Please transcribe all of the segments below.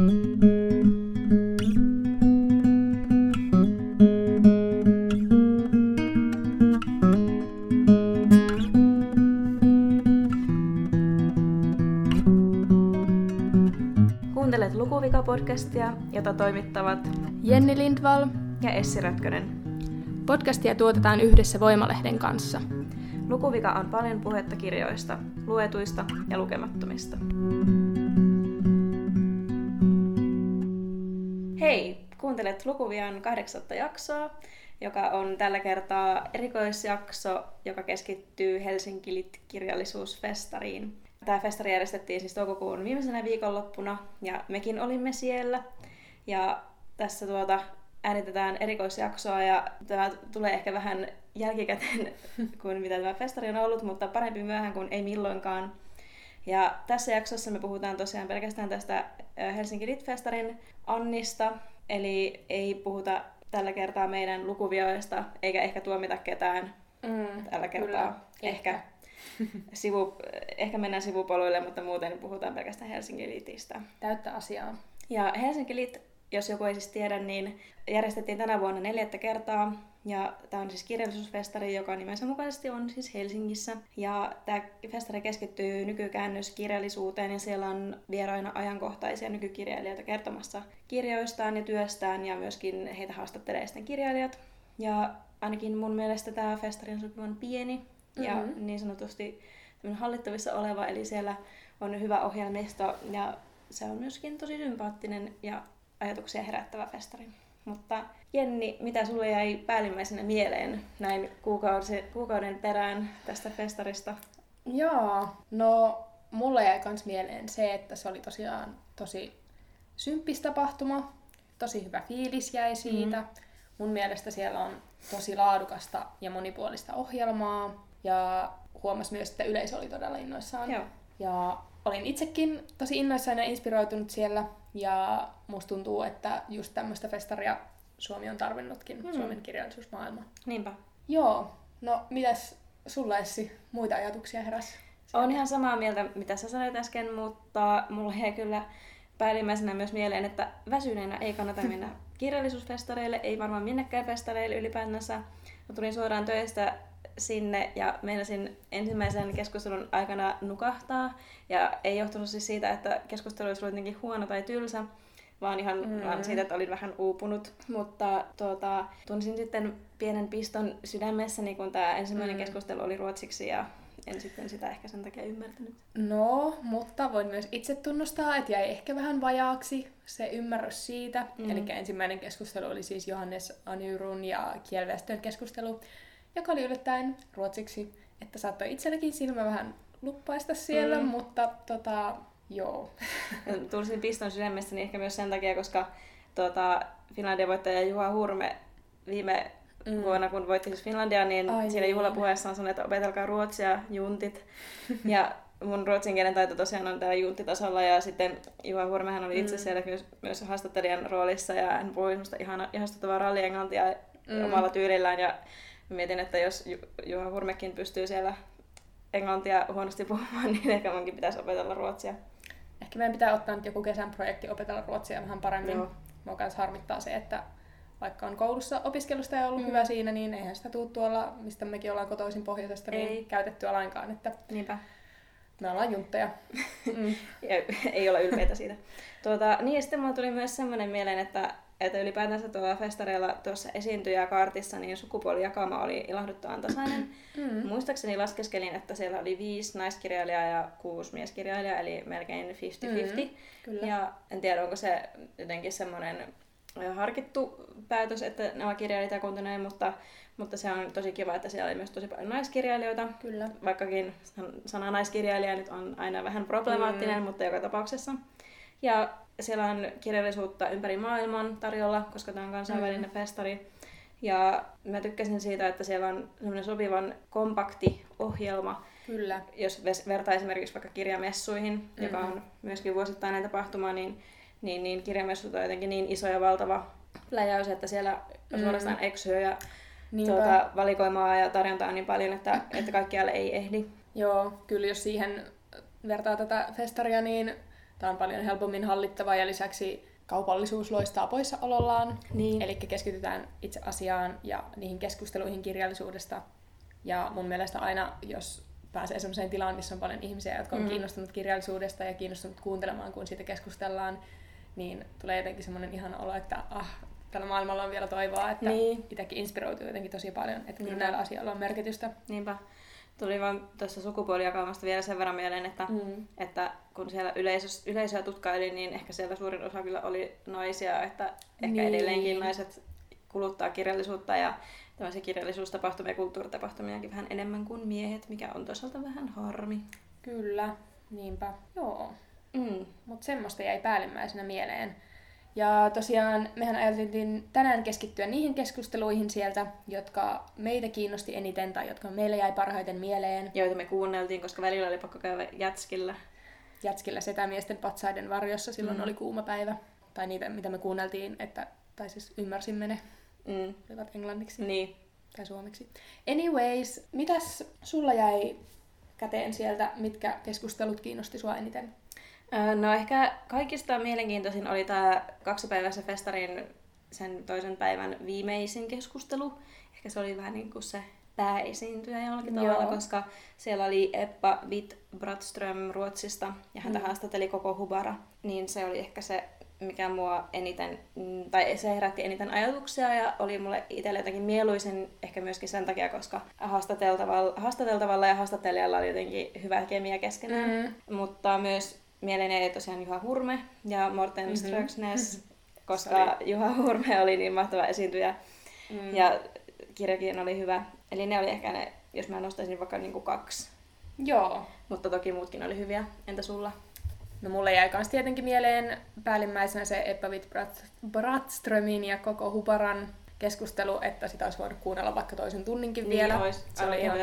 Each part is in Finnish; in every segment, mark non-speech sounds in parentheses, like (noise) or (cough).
Kuuntelet Lukuvika-podcastia, jota toimittavat Jenni Lindvall. ja Essi Rötkönen. Podcastia tuotetaan yhdessä Voimalehden kanssa. Lukuvika on paljon puhetta kirjoista, luetuista ja lukemattomista. Kuuntelet Lukuvian kahdeksatta jaksoa, joka on tällä kertaa erikoisjakso, joka keskittyy Helsinki Lit-kirjallisuusfestariin. Tämä festari järjestettiin siis toukokuun viimeisenä viikonloppuna ja mekin olimme siellä. Ja tässä tuota äänitetään erikoisjaksoa ja tämä tulee ehkä vähän jälkikäteen (laughs) kuin mitä tämä festari on ollut, mutta parempi myöhään kuin ei milloinkaan. Ja tässä jaksossa me puhutaan tosiaan pelkästään tästä Helsinki Lit-festarin Annista, eli ei puhuta tällä kertaa meidän lukuvioista, eikä ehkä tuomita ketään Mm, tällä kertaa. kyllä, ehkä, sivu, ehkä mennään sivupoluille, mutta muuten puhutaan pelkästään Helsingin Litistä. Täyttä asiaa. Ja Helsinki Lit, jos joku ei siis tiedä, niin järjestettiin tänä vuonna neljättä kertaa. Ja tämä on siis kirjallisuusfestari, joka nimensä mukaisesti on siis Helsingissä. Ja tämä festari keskittyy nykykäännöskirjallisuuteen ja siellä on vieraina ajankohtaisia nykykirjailijoita kertomassa kirjoistaan ja työstään ja myöskin heitä haastattelee sitten kirjailijat. Ja ainakin mun mielestä tämä festari on sopivan pieni ja Mhm. niin sanotusti hallittavissa oleva, eli siellä on hyvä ohjelmisto ja se on myöskin tosi sympaattinen ja ajatuksia herättävä festari. Mutta Jenni, mitä sulle jäi päällimmäisenä mieleen näin kuukausi, kuukauden perään tästä festarista? Joo, no mulle jäi kans mieleen se, että se oli tosiaan tosi symppis tapahtuma. Tosi hyvä fiilis jäi siitä. Mm. Mun mielestä siellä on tosi laadukasta ja monipuolista ohjelmaa. Ja huomas myös, että yleisö oli todella innoissaan. Joo. Ja olin itsekin tosi innoissaan ja inspiroitunut siellä. Ja musta tuntuu, että just tämmöistä festaria Suomi on tarvinnutkin, Mm. Suomen kirjallisuusmaailma. Niinpä. Joo, no mitäs sulla Essi muita ajatuksia heräs? Olen ihan samaa mieltä, mitä sä sanoit äsken, mutta mulla jäi kyllä päällimmäisenä myös mieleen, että väsyneenä ei kannata mennä (laughs) kirjallisuusfestareille, ei varmaan minnekään festareille ylipäätänsä. Mä tulin suoraan töistä sinne ja meinasin ensimmäisen keskustelun aikana nukahtaa. Ja ei johtunut siis siitä, että keskustelu olisi ollut jotenkin huono tai tylsä, vaan ihan Mm. vaan siitä, että olin vähän uupunut. Mutta tuota, tunsin sitten pienen piston sydämessäni, kun tämä ensimmäinen Mm. keskustelu oli ruotsiksi ja en sitten sitä ehkä sen takia ymmärtänyt. No, mutta voin myös itse tunnustaa, että jäi ehkä vähän vajaaksi se ymmärrys siitä. Mm. Eli ensimmäinen keskustelu oli siis Johannes Anyrun ja Kielväestön keskustelu, joka oli yllättäen ruotsiksi, että saattoi itselläkin silmä vähän luppaista siellä, mm. mutta tota, joo. (laughs) Tulsin piston sydämestäni ehkä myös sen takia, koska tuota, Finlandia voittaja Juha Hurme viime Mm. vuonna, kun voitti siis Finlandia, niin Ai siinä niin. juhlapuheessaan sanoi, että opetelkaa ruotsia, juntit. ja mun ruotsin kielen taito tosiaan on täällä junttitasolla ja sitten Juha Hurmehän oli itse Mm. siellä myös, myös haastattelijan roolissa ja hän puhui semmoista ihana, ihastuttavaa rallienglantia Mm. omalla tyylillään ja mietin, että jos Ju- Juha Hurmekin pystyy siellä englantia huonosti puhumaan, (laughs) niin ehkä munkin pitäisi opetella ruotsia. Ehkä meidän pitää ottaa nyt joku kesän projekti opetella ruotsia vähän paremmin. Joo. Mua kans harmittaa se, että vaikka on koulussa opiskelusta ja ollut Mm. hyvä siinä, niin eihän sitä tuu tuolla, mistä mekin ollaan kotoisin pohjoisesta, niin Ei. käytettyä lainkaan, että Niinpä. me ollaan juntteja. Mm. (laughs) Ei olla ylpeitä siitä. Tuota, niin ja sitten mulla tuli myös semmoinen mieleen, että, että ylipäätänsä tuolla festareilla tuossa esiintyjäkaartissa niin sukupuolijakama oli ilahduttavan tasainen. Mm. Muistaakseni laskeskelin, että siellä oli viisi naiskirjailijaa ja kuusi mieskirjailijaa, eli melkein 50-50. Mm, kyllä. Ja en tiedä, onko se jotenkin semmoinen harkittu päätös, että nämä kirjailijat kuuntelevat näin, mutta, mutta se on tosi kiva, että siellä oli myös tosi paljon naiskirjailijoita Kyllä. vaikkakin san- sana naiskirjailija nyt on aina vähän problemaattinen, Mm. mutta joka tapauksessa. Ja siellä on kirjallisuutta ympäri maailman tarjolla, koska tämä on kansainvälinen Mm. festari. Ja mä tykkäsin siitä, että siellä on semmoinen sopivan kompakti ohjelma, Kyllä. jos vertaa esimerkiksi vaikka kirjamessuihin, mm-hmm. joka Mhm. on myöskin vuosittainen tapahtuma, niin, niin, niin kirjamessut on jotenkin niin iso ja valtava läjäys, että siellä on Mm. suorastaan eksyä ja Niinpä. tuota, valikoimaa ja tarjontaa on niin paljon, että, että kaikkialle ei ehdi. Joo, kyllä jos siihen vertaa tätä festaria, niin tämä on paljon helpommin hallittava ja lisäksi kaupallisuus loistaa poissaolollaan. Niin. Eli keskitytään itse asiaan ja niihin keskusteluihin kirjallisuudesta. Ja mun mielestä aina, jos pääsee sellaiseen tilaan, missä on paljon ihmisiä, jotka on mm. kiinnostunut kirjallisuudesta ja kiinnostunut kuuntelemaan, kun siitä keskustellaan, niin tulee jotenkin semmoinen ihan olo, että ah, tällä maailmalla on vielä toivoa, että niin. itsekin inspiroituu jotenkin tosi paljon, että kyllä näillä asioilla on merkitystä. Niinpä. Tuli vaan tuossa sukupuolijakaumasta vielä sen verran mieleen, että, mm. että kun siellä yleisö, yleisöä tutkaili, niin ehkä siellä suurin osa kyllä oli naisia, että ehkä niin. edelleenkin naiset kuluttaa kirjallisuutta ja tämmöisiä kirjallisuustapahtumia ja kulttuuritapahtumiakin vähän enemmän kuin miehet, mikä on toisaalta vähän harmi. Kyllä, niinpä. Joo. Mm. Mutta semmoista jäi päällimmäisenä mieleen. Ja tosiaan mehän ajateltiin tänään keskittyä niihin keskusteluihin sieltä, jotka meitä kiinnosti eniten tai jotka meille jäi parhaiten mieleen. Joita me kuunneltiin, koska välillä oli pakko käydä jätskillä. Jätskillä setämiesten patsaiden varjossa silloin mm. oli kuuma päivä. Tai niitä, mitä me kuunneltiin, että, tai siis ymmärsimme ne. Mm. Olivat englanniksi. Niin. Tai suomeksi. Anyways, mitäs sulla jäi käteen sieltä, mitkä keskustelut kiinnosti sua eniten? No ehkä kaikista mielenkiintoisin oli tämä kaksipäiväisen festarin sen toisen päivän viimeisin keskustelu. Ehkä se oli vähän niin kuin se pääesiintyjä jollakin Joo. tavalla, koska siellä oli Eppa Witt Bratström Ruotsista ja häntä mm. haastatteli koko Hubara. Niin se oli ehkä se, mikä mua eniten, mm, tai se herätti eniten ajatuksia ja oli mulle itselle jotenkin mieluisin ehkä myöskin sen takia, koska haastateltavalla, haastateltavalla ja haastattelijalla oli jotenkin hyvä kemia keskenään. Mm. Mutta myös mieleen jäi tosiaan Juha Hurme ja Morten mm-hmm. Ströksnes, (laughs) koska Juha Hurme oli niin mahtava esiintyjä mm. ja kirjakin oli hyvä. Eli ne oli ehkä ne, jos mä nostaisin vaikka niinku kaksi. Joo. Mutta toki muutkin oli hyviä. Entä sulla? No mulle jäi myös tietenkin mieleen päällimmäisenä se Epävit Bratströmin ja koko Huparan keskustelu, että sitä olisi voinut kuunnella vaikka toisen tunninkin niin vielä. Olisi, se oli ihan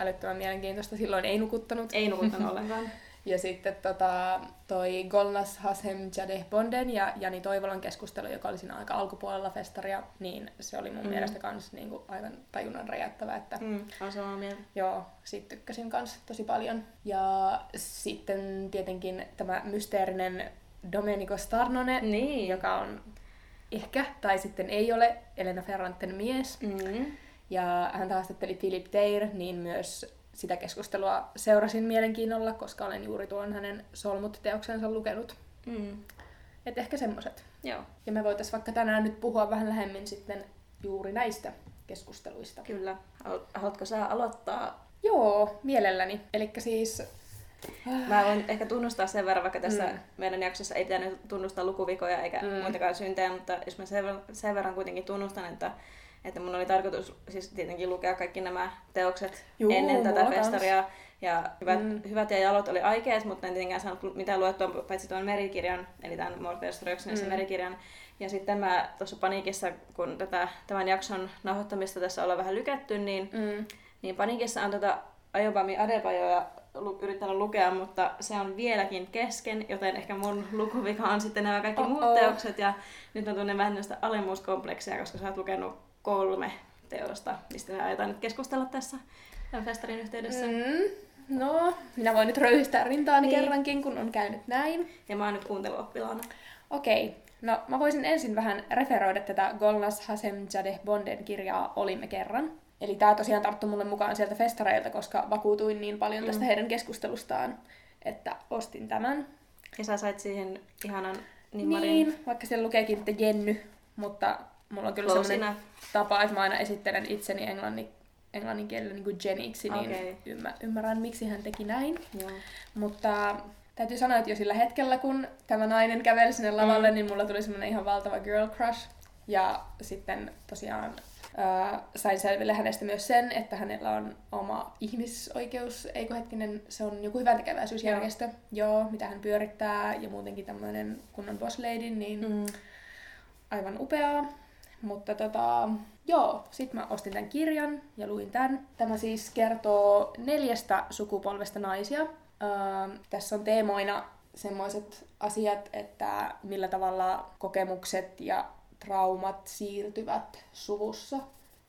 älyttömän mielenkiintoista. Silloin ei nukuttanut. Ei nukuttanut (laughs) ollenkaan. Ja sitten tota, toi Golnas Hasem Jadeh Bonden ja Jani Toivolan keskustelu, joka oli siinä aika alkupuolella festaria, niin se oli mun mm. mielestä kans niinku aivan tajunnan räjättävä. Että, mm, samaa mieltä. Joo, siitä tykkäsin kans tosi paljon. Ja sitten tietenkin tämä mysteerinen Domenico Starnone, niin. joka on ehkä, tai sitten ei ole, Elena Ferranten mies. Mm. Ja hän haastatteli Philip Teir, niin myös sitä keskustelua seurasin mielenkiinnolla, koska olen juuri tuon hänen Solmut-teoksensa lukenut. Mm. Et ehkä semmoset. Joo. Ja me voitaisiin vaikka tänään nyt puhua vähän lähemmin sitten juuri näistä keskusteluista. Kyllä. Haluatko sä aloittaa? Joo, mielelläni. Eli siis... Mä voin ehkä tunnustaa sen verran, vaikka tässä mm. meidän jaksossa ei pitänyt tunnustaa lukuvikoja eikä mm. muitakaan syntejä, mutta jos mä sen verran, sen verran kuitenkin tunnustan, että että mun oli tarkoitus siis tietenkin lukea kaikki nämä teokset Juu, ennen tätä festaria. Ja hyvät, mm. hyvät ja jalot oli aikeet, mutta en tietenkään saanut mitään luettua paitsi tuon merikirjan, eli tämän Morten Ströksnäisen mm. merikirjan. Ja sitten mä tuossa paniikissa, kun tätä, tämän jakson nauhoittamista tässä ollaan vähän lykätty, niin, mm. niin paniikissa on tätä Ayobami Adebayoa lu- yrittänyt lukea, mutta se on vieläkin kesken, joten ehkä mun lukuvika on sitten nämä kaikki Oh-oh. muut teokset. Ja nyt on tunnen vähän alemmuuskompleksia, koska sä oot lukenut kolme teosta, mistä me aiotaan nyt keskustella tässä festarin yhteydessä. Mm. No, minä voin nyt röyhistää rintaani niin. kerrankin, kun on käynyt näin. Ja mä oon nyt kuunteluoppilaana. Okei. Okay. No, mä voisin ensin vähän referoida tätä Golnas Hasem Jadeh Bonden kirjaa Olimme kerran. Eli tää tosiaan tarttui mulle mukaan sieltä festareilta, koska vakuutuin niin paljon tästä mm. heidän keskustelustaan, että ostin tämän. Ja sä sait siihen ihanan nimmarin. Niin, vaikka siellä lukeekin, että Jenny, mutta mulla on kyllä Close sellainen enough. tapa, että mä aina esittelen itseni englannin, englannin kielellä niin kuin Jeniksi, niin okay. ymmär, ymmärrän, miksi hän teki näin. Joo. Mutta täytyy sanoa, että jo sillä hetkellä, kun tämä nainen käveli sinne lavalle, mm. niin mulla tuli semmoinen ihan valtava girl crush. Ja sitten tosiaan äh, sain selville hänestä myös sen, että hänellä on oma ihmisoikeus, eikö hetkinen, se on joku hyvän tekeväisyysjärjestö, joo. joo, mitä hän pyörittää, ja muutenkin tämmöinen kunnon boss lady, niin mm. aivan upeaa. Mutta tota, joo, sit mä ostin tämän kirjan ja luin tämän. Tämä siis kertoo neljästä sukupolvesta naisia. Öö, tässä on teemoina semmoiset asiat, että millä tavalla kokemukset ja traumat siirtyvät suvussa,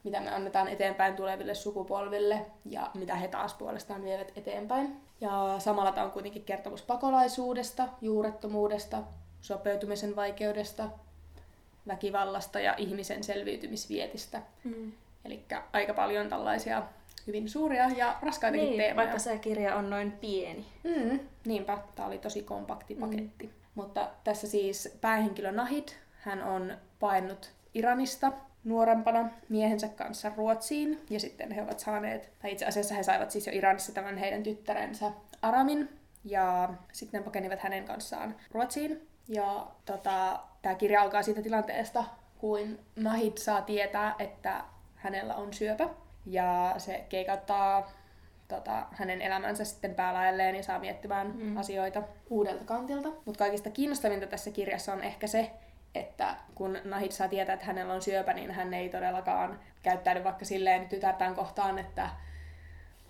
mitä me annetaan eteenpäin tuleville sukupolville ja mitä he taas puolestaan vievät eteenpäin. Ja samalla tämä on kuitenkin kertomus pakolaisuudesta, juurettomuudesta, sopeutumisen vaikeudesta, väkivallasta ja ihmisen selviytymisvietistä. Mm. Eli aika paljon tällaisia hyvin suuria ja raskaitakin Niin, teemoja. vaikka se kirja on noin pieni. Mm, niinpä, tämä oli tosi kompakti paketti. Mm. Mutta tässä siis päähenkilö Nahid, hän on paennut Iranista nuorempana miehensä kanssa Ruotsiin, ja sitten he ovat saaneet, tai itse asiassa he saivat siis jo Iranissa tämän heidän tyttärensä Aramin, ja sitten pakenivat hänen kanssaan Ruotsiin. Ja tota, tämä kirja alkaa siitä tilanteesta, kuin Nahid saa tietää, että hänellä on syöpä, ja se keikauttaa tota, hänen elämänsä sitten päälaelleen ja saa miettimään Mm. asioita uudelta kantilta. Mutta kaikista kiinnostavinta tässä kirjassa on ehkä se, että kun Nahid saa tietää, että hänellä on syöpä, niin hän ei todellakaan käyttäydy vaikka silleen tytärtään kohtaan, että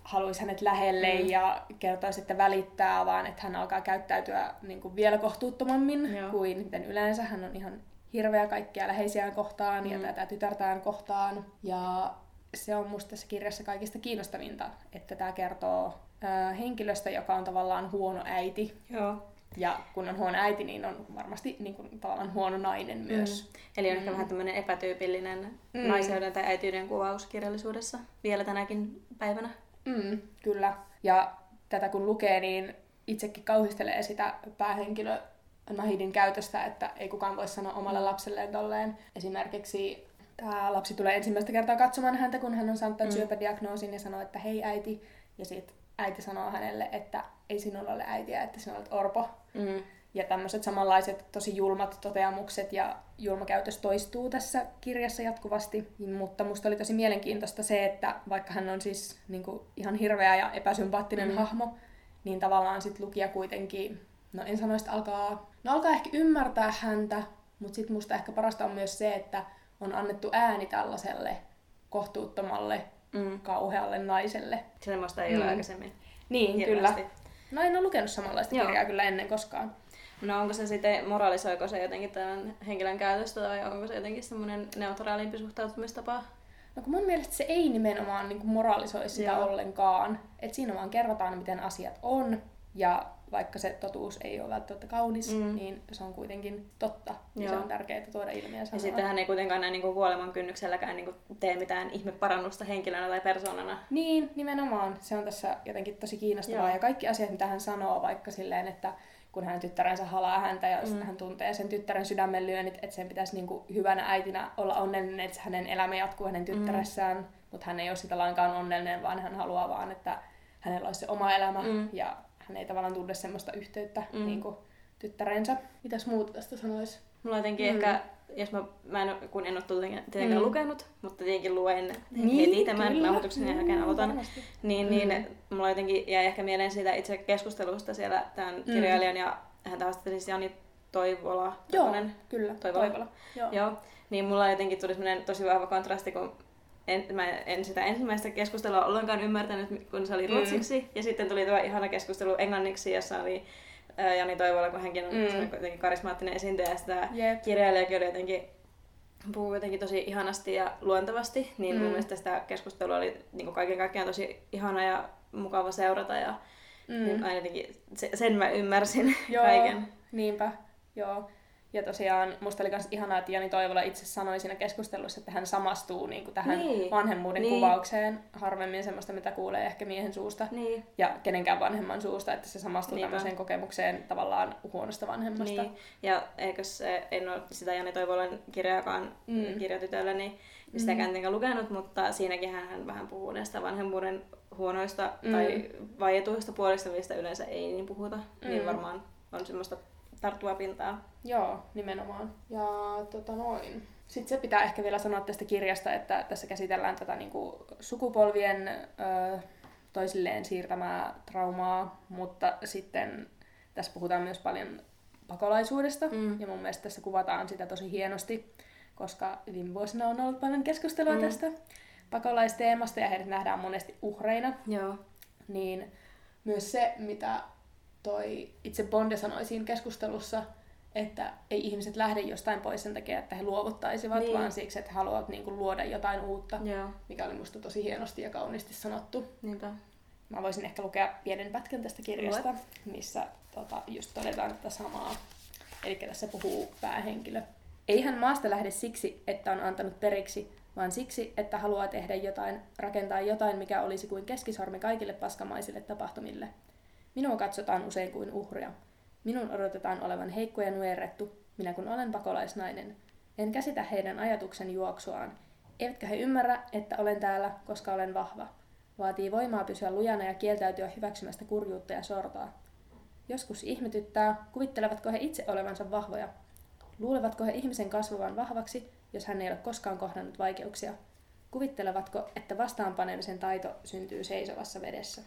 haluaisi hänet lähelle Mm. mm. ja kertoisi, että välittää, vaan että hän alkaa käyttäytyä niin kuin vielä kohtuuttomammin Joo. kuin miten yleensä. Hän on ihan hirveä kaikkia läheisiään kohtaan ja Mm. tätä tytärtään kohtaan. Ja se on musta tässä kirjassa kaikista kiinnostavinta, että tämä kertoo ää, henkilöstä, joka on tavallaan huono äiti. Joo. Ja kun on huono äiti, niin on varmasti niin kuin, tavallaan huono nainen myös. Mm. Eli on ehkä Mm. vähän tämmöinen epätyypillinen Mm. mm. naiseuden tai äitiyden kuvaus kirjallisuudessa vielä tänäkin päivänä. Mm, kyllä. Ja tätä kun lukee, niin itsekin kauhistelee sitä päähenkilö Nahidin käytöstä, että ei kukaan voi sanoa omalle lapselleen tolleen. Esimerkiksi tämä lapsi tulee ensimmäistä kertaa katsomaan häntä, kun hän on saanut tämän Mm. mm. syöpädiagnoosin ja sanoo, että hei äiti. Ja sitten äiti sanoo hänelle, että ei sinulla ole äitiä, että sinä olet orpo. Mm. Ja tämmöiset samanlaiset tosi julmat toteamukset ja julma käytös toistuu tässä kirjassa jatkuvasti. Mutta musta oli tosi mielenkiintoista se, että vaikka hän on siis niin kuin, ihan hirveä ja epäsympaattinen Mm. hahmo, niin tavallaan sit lukija kuitenkin, no en sanoisi, että alkaa, no alkaa ehkä ymmärtää häntä, mutta sitten musta ehkä parasta on myös se, että on annettu ääni tällaiselle kohtuuttomalle, Mm. kauhealle naiselle. Semmoista ei ole Mm. aikaisemmin. Niin, hirveästi. kyllä. No en ole lukenut samanlaista Joo. kirjaa kyllä ennen koskaan. No onko se sitten, moralisoiko se jotenkin tämän henkilön käytöstä tai onko se jotenkin semmoinen neutraalimpi suhtautumistapa? No kun mun mielestä se ei nimenomaan niin moralisoi sitä Joo. Ollenkaan. Et siinä vaan kerrotaan, miten asiat on. Ja vaikka se totuus ei ole välttämättä kaunis, Mm. niin se on kuitenkin totta. Ja se on tärkeää tuoda ilmi ja Ja sanoa. sitten hän ei kuitenkaan näin niin kuoleman kynnykselläkään niin tee mitään ihmeparannusta henkilönä tai persoonana. Niin, nimenomaan. Se on tässä jotenkin tosi kiinnostavaa. Joo. Ja kaikki asiat, mitä hän sanoo, vaikka silleen, että kun hänen tyttärensä halaa häntä ja Mm. mm. hän tuntee sen tyttären sydämen lyönnit, että sen pitäisi niinku hyvänä äitinä olla onnellinen, että hänen elämä jatkuu hänen tyttäressään, mm. mutta hän ei ole sitä lainkaan onnellinen, vaan hän haluaa vaan, että hänellä olisi se oma elämä Mm. ja hän ei tavallaan tunne semmoista yhteyttä Mm. mm. niinku tyttärensä. Mitäs muuta tästä sanoisi? Mulla jotenkin Mm. ehkä, jos mä, mä en, kun en ole tietenkään Mm. lukenut, mutta tietenkin luen Niin, heti tämän kyllä. nauhoituksen jälkeen Mm, aloitan, niin, niin mulla jotenkin jäi ehkä mieleen siitä itse keskustelusta siellä tämän Mm. kirjailijan ja häntä haastatteli siis Jani Toivola. Joo, Toivonen. kyllä. Toivola. Toivola. Joo. Joo, niin mulla jotenkin tuli semmoinen tosi vahva kontrasti, kun en, mä en sitä ensimmäistä keskustelua ollenkaan ymmärtänyt, kun se oli Mm. ruotsiksi. Ja sitten tuli tuo ihana keskustelu englanniksi, jossa oli Jani Toivola, kun hänkin on Mm. jotenkin karismaattinen esiintyjä. Ja sitä Jep. kirjailijakin oli jotenkin, puhuu jotenkin tosi ihanasti ja luontevasti. Niin mm. mun mielestä sitä keskustelua oli niin kuin kaiken kaikkiaan tosi ihana ja mukava seurata. Ja mm. niin aina jotenkin se, sen mä ymmärsin Joo, kaiken. niinpä. Joo. Ja tosiaan musta oli myös ihanaa, että Jani Toivola itse sanoi siinä keskustelussa, että hän samastuu niin kuin tähän Niin. vanhemmuuden Niin. kuvaukseen. Harvemmin semmoista, mitä kuulee ehkä miehen suusta Niin. ja kenenkään vanhemman suusta, että se samastuu Niinpä. tämmöiseen kokemukseen tavallaan huonosta vanhemmasta. Niin. Ja eikö se, en ole sitä Jani Toivolan kirjaakaan Mm. mm. kirjatytöllä, niin mm. sitäkään tietenkään lukenut, mutta siinäkin hän vähän puhuu näistä vanhemmuuden huonoista Mm. tai vaietuista puolista, mistä yleensä ei niin puhuta. Mm. Niin Mm. varmaan on semmoista tarttua pintaa. Joo, nimenomaan. Ja tota noin. Sitten se pitää ehkä vielä sanoa tästä kirjasta, että tässä käsitellään tätä niinku sukupolvien ö, toisilleen siirtämää traumaa, mutta sitten tässä puhutaan myös paljon pakolaisuudesta, Mm. ja mun mielestä tässä kuvataan sitä tosi hienosti, koska viime vuosina on ollut paljon keskustelua mm. tästä pakolaisteemasta, ja heidät nähdään monesti uhreina, Joo. niin myös se, mitä toi itse Bonde sanoi siinä keskustelussa, että ei ihmiset lähde jostain pois sen takia, että he luovuttaisivat, Niin. vaan siksi, että haluavat niinku luoda jotain uutta, Joo. mikä oli musta tosi hienosti ja kauniisti sanottu. Niinpä. Mä voisin ehkä lukea pienen pätkän tästä kirjasta, Lue. missä tota, just todetaan tätä samaa. Eli tässä puhuu päähenkilö. Ei hän maasta lähde siksi, että on antanut periksi, vaan siksi, että haluaa tehdä jotain, rakentaa jotain, mikä olisi kuin keskisormi kaikille paskamaisille tapahtumille. Minua katsotaan usein kuin uhria. Minun odotetaan olevan heikko ja nujerrettu, minä kun olen pakolaisnainen. En käsitä heidän ajatuksen juoksuaan. Eivätkä he ymmärrä, että olen täällä, koska olen vahva. Vaatii voimaa pysyä lujana ja kieltäytyä hyväksymästä kurjuutta ja sortoa. Joskus ihmetyttää, kuvittelevatko he itse olevansa vahvoja. Luulevatko he ihmisen kasvavan vahvaksi, jos hän ei ole koskaan kohdannut vaikeuksia? Kuvittelevatko, että vastaanpanemisen taito syntyy seisovassa vedessä?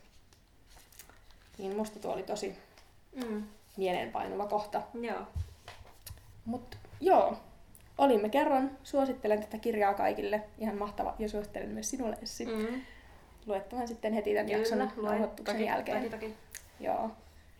Niin musta tuo oli tosi Mm. mieleenpainuva kohta. Joo. Mutta joo, olimme kerran. Suosittelen tätä kirjaa kaikille. Ihan mahtava. Ja suosittelen myös sinulle, Essi. Mm. Luettavan sitten heti tämän jakson luen. nauhoituksen jälkeen. Toki, toki. Joo.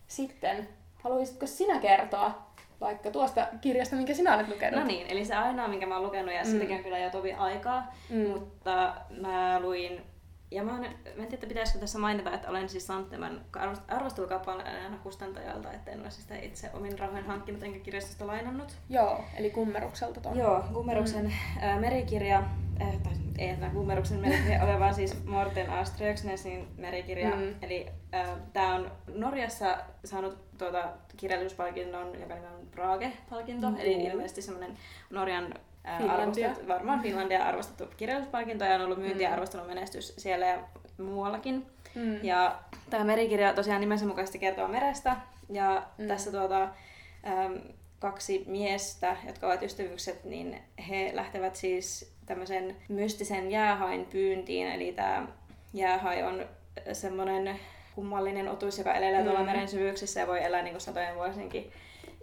Sitten, haluaisitko sinä kertoa vaikka tuosta kirjasta, minkä sinä olet lukenut? No niin, eli se ainoa, minkä mä oon lukenut, ja Mm. siitäkin on kyllä jo tovi aikaa, Mm. mutta mä luin, ja mä, oon, mä en tiedä, että pitäisikö tässä mainita, että olen siis saanut tämän arvost- arvostelukappaleen kustantajalta, että en ole siis sitä itse omin rahoin hankkinut enkä kirjastosta lainannut. Joo, eli kummerukselta ton. Joo, Gummeruksen mm. merikirja, äh, tai ei tämä Gummeruksen merikirja, ole vaan siis Morten Aströksnesin merikirja. Mm. Eli äh, tämä on Norjassa saanut tuota kirjallisuuspalkinnon, joka on Brage-palkinto, Mm. eli ilmeisesti semmoinen Norjan Finlandia. varmaan Finlandia arvostettu kirjallisuuspalkinto ja on ollut myynti- ja Mm. arvostelun menestys siellä ja muuallakin. Mm. Ja tämä merikirja tosiaan nimensä mukaisesti kertoo merestä. Ja Mm. tässä tuota, äm, kaksi miestä, jotka ovat ystävyykset, niin he lähtevät siis tämmöisen mystisen jäähain pyyntiin. Eli tämä jäähai on semmoinen kummallinen otus, joka elelee tuolla Mm. meren syvyyksissä ja voi elää niin kuin satojen vuosinkin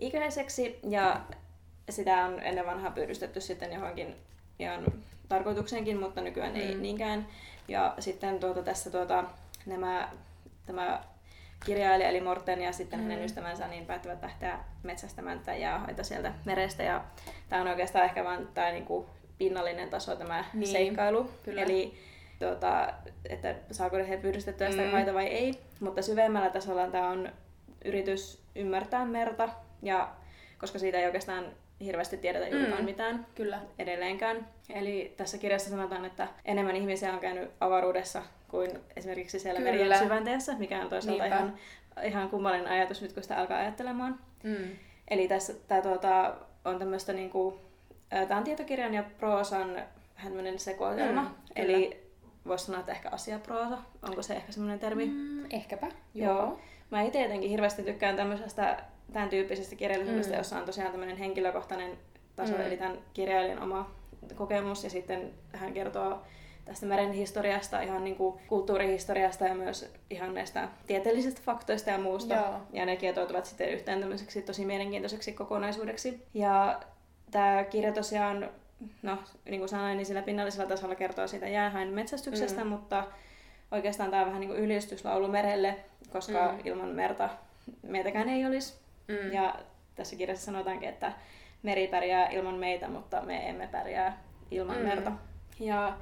ikäiseksi. Ja sitä on ennen vanhaa pyydystetty sitten johonkin ihan tarkoituksenkin, mutta nykyään ei Mm. niinkään. Ja sitten tuota, tässä tuota, nämä, tämä kirjailija eli Morten ja sitten Mm. hänen ystävänsä niin päättävät lähteä metsästämään tätä jäähaita sieltä merestä. Ja tämä on oikeastaan ehkä vain tämä niinku pinnallinen taso tämä Niin, niin, seikkailu. kyllä. Eli tuota, että saako he pyydystettyä sitä Mm. haita vai ei. Mutta syvemmällä tasolla tämä on yritys ymmärtää merta, ja koska siitä ei oikeastaan hirveästi tiedetä juurikaan Mm. mitään Kyllä. edelleenkään. Eli tässä kirjassa sanotaan, että enemmän ihmisiä on käynyt avaruudessa kuin esimerkiksi siellä Kyllä. merien syvänteessä, mikä on toisaalta Niinpä. ihan, ihan kummallinen ajatus nyt, kun sitä alkaa ajattelemaan. Mm. Eli tässä tää, tuota, on tämmöistä niinku, tämä on tietokirjan ja proosan vähän sekoitelma. Mm, Mm, kyllä. Eli voisi sanoa, että ehkä asiaproosa. Onko se ehkä semmoinen termi? Mm, ehkäpä. Joo. Joo. Mä itse jotenkin hirveästi tykkään tämmöisestä tämän tyyppisestä kirjallisuudesta, Mm. jossa on tosiaan tämmöinen henkilökohtainen taso, Mm. eli tämän kirjailijan oma kokemus, ja sitten hän kertoo tästä meren historiasta, ihan niin kuin kulttuurihistoriasta ja myös ihan näistä tieteellisistä faktoista ja muusta. Joo. Ja ne kietoutuvat sitten yhteen tämmöiseksi tosi mielenkiintoiseksi kokonaisuudeksi. Ja tämä kirja tosiaan, no niin kuin sanoin, niin sillä pinnallisella tasolla kertoo siitä jäähain metsästyksestä, Mm. mutta oikeastaan tämä on vähän niin kuin ylistyslaulu merelle, koska mm. ilman merta meitäkään ei olisi. Mm. Ja tässä kirjassa sanotaankin, että meri pärjää ilman meitä, mutta me emme pärjää ilman Mm. merta. Ja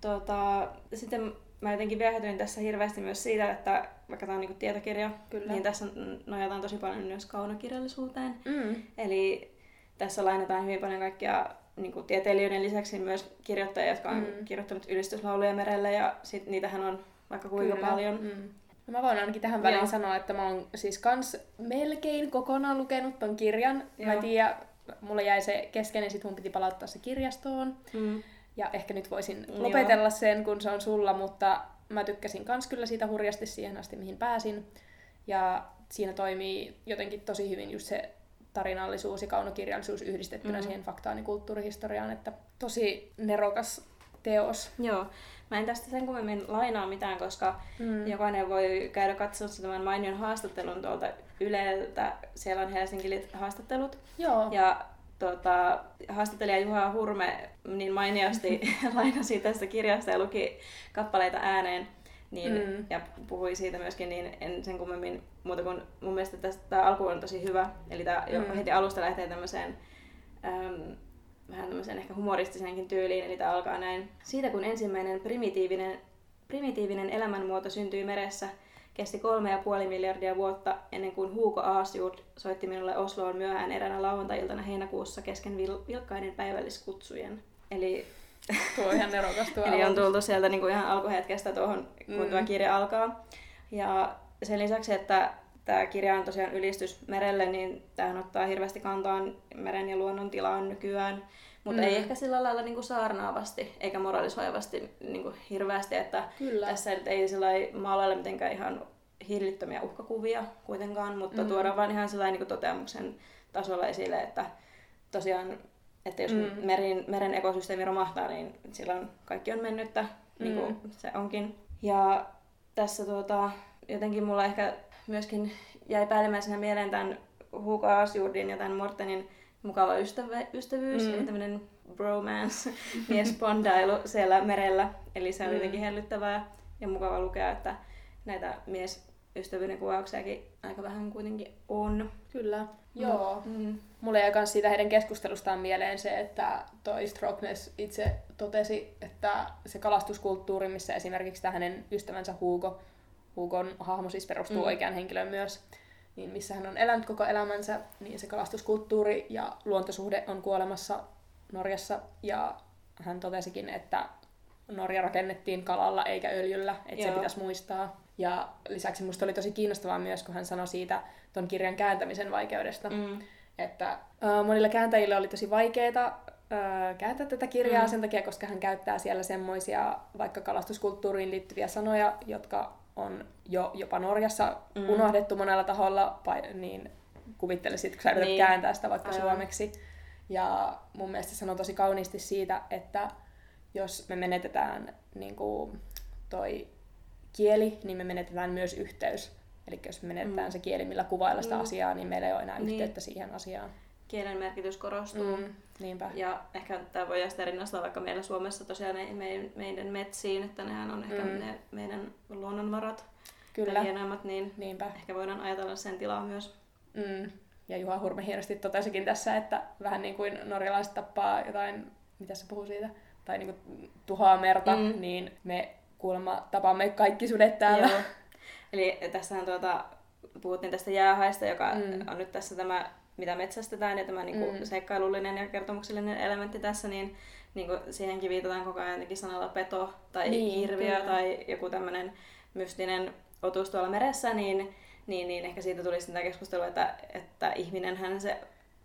tota, sitten mä jotenkin viehätyin tässä hirveästi myös siitä, että vaikka tämä on niinku tietokirja, Kyllä. niin tässä nojataan tosi paljon myös kaunokirjallisuuteen. Mm. Eli tässä lainataan hyvin paljon kaikkia niin kuin tieteilijöiden lisäksi myös kirjoittajia, jotka on mm. kirjoittanut ylistyslauluja merelle ja sit niitähän on vaikka kuinka Kyllä. paljon. Mm. No mä voin ainakin tähän väliin Joo. sanoa, että mä oon siis kans melkein kokonaan lukenut ton kirjan. Mä en Joo. tiedä, mulla jäi se kesken ja sit mun piti palauttaa se kirjastoon. Mm. Ja ehkä nyt voisin Joo. lopetella sen, kun se on sulla, mutta mä tykkäsin kans kyllä siitä hurjasti siihen asti, mihin pääsin. Ja siinä toimii jotenkin tosi hyvin just se tarinallisuus ja kaunokirjallisuus yhdistettynä Mm. siihen faktaan ja kulttuurihistoriaan, että tosi nerokas teos. Joo. Mä en tästä sen kummemmin lainaa mitään, koska Mm. jokainen voi käydä katsomassa tämän mainion haastattelun tuolta Yleltä. Siellä on Helsinki haastattelut. Joo. Ja tuota, haastattelija Juha Hurme niin mainiosti (laughs) lainasi tästä kirjasta ja luki kappaleita ääneen. Niin, Mm. Ja puhui siitä myöskin, niin en sen kummemmin muuta kuin mun mielestä tästä, tämä alku on tosi hyvä. Eli tämä Mm. heti alusta lähtee tämmöiseen äm, vähän tämmöiseen ehkä humoristisenkin tyyliin, eli tämä alkaa näin. Siitä kun ensimmäinen primitiivinen primitiivinen elämänmuoto syntyi meressä, kesti kolme ja puoli miljardia vuotta ennen kuin Hugo Aasjord soitti minulle Osloon myöhään eräänä lauantai-iltana heinäkuussa kesken vil- vilkkaiden päivälliskutsujen. Eli, Tuo on ihan nerokas tuo (laughs) eli on tultu sieltä niin kuin ihan alkuhetkestä tuohon, kun Mm. tuo kirja alkaa. Ja sen lisäksi, että tämä kirja on tosiaan ylistys merelle, niin tämähän ottaa hirveästi kantaa meren ja luonnon tilaan nykyään. Mutta Mm. ei ehkä sillä lailla niin kuin saarnaavasti eikä moralisoivasti niin kuin hirveästi, että Kyllä. tässä nyt ei sillä maalailla mitenkään ihan hillittömiä uhkakuvia kuitenkaan, mutta Mm. tuodaan vaan ihan sellainen niin toteamuksen tasolla esille, että tosiaan, että jos Mm. mm. merin, meren ekosysteemi romahtaa, niin silloin kaikki on mennyttä, niin kuin Mm. se onkin. Ja tässä tuota, jotenkin mulla ehkä myöskin jäi päällimmäisenä mieleen tämän Hugo Asjurdin ja tämän Mortenin mukava ystävä, ystävyys, Mm. eli tämmöinen bromance, (laughs) miesbondailu siellä merellä. Eli se oli Mm. jotenkin hellyttävää ja mukava lukea, että näitä miesystävyyden kuvauksiakin aika vähän kuitenkin on. Kyllä. Joo. Mm. Mulle jäi myös siitä heidän keskustelustaan mieleen se, että toi Stroknes itse totesi, että se kalastuskulttuuri, missä esimerkiksi tämä hänen ystävänsä Hugo, Hugon hahmo siis perustuu Mm. oikean henkilöön myös, niin missä hän on elänyt koko elämänsä, niin se kalastuskulttuuri ja luontosuhde on kuolemassa Norjassa. Ja hän totesikin, että Norja rakennettiin kalalla eikä öljyllä, että se Joo. pitäisi muistaa. Ja lisäksi musta oli tosi kiinnostavaa myös, kun hän sanoi siitä ton kirjan kääntämisen vaikeudesta Mm. että äh, monilla kääntäjillä oli tosi vaikeaa äh, kääntää tätä kirjaa Mm. sen takia, koska hän käyttää siellä semmoisia vaikka kalastuskulttuuriin liittyviä sanoja, jotka on jo jopa Norjassa Mm. unohdettu monella taholla, niin kuvittelisit, kun sä yrität Niin. kääntää sitä vaikka Aivan. suomeksi. Ja mun mielestä sanoo tosi kauniisti siitä, että jos me menetetään niin kuin toi kieli, niin me menetetään myös yhteys. Eli jos me menetetään Mm. se kieli, millä kuvailla sitä mm. asiaa, niin meillä ei ole enää Niin. yhteyttä siihen asiaan. Kielen merkitys korostuu. Mm. Niinpä. Ja ehkä tämä voi sitä rinnastaa vaikka meillä Suomessa tosiaan meidän, meidän metsiin, että nehän on ehkä Mm. ne meidän luonnonvarat, Kyllä, hienoimmat, niin niinpä. ehkä voidaan ajatella sen tilaa myös. Mm. Ja Juha Hurme hienosti totesikin tässä, että vähän niin kuin norjalaiset tappaa jotain, mitä se puhuu siitä, tai niin kuin tuhoaa merta, Mm. niin me kuulemma tapamme kaikki sudet täällä. Joo. Eli tässähän tuota, puhuttiin tästä jäähaista, joka Mm. on nyt tässä tämä, mitä metsästetään, ja tämä niinku Mm. seikkailullinen ja kertomuksellinen elementti tässä, niin niinku siihenkin viitataan koko ajan jotenkin sanalla peto tai Niin, hirviö kyllä. tai joku tämmöinen mystinen otus tuolla meressä, niin, niin, niin ehkä siitä tulisi tämä keskustelu, että, että ihminenhän se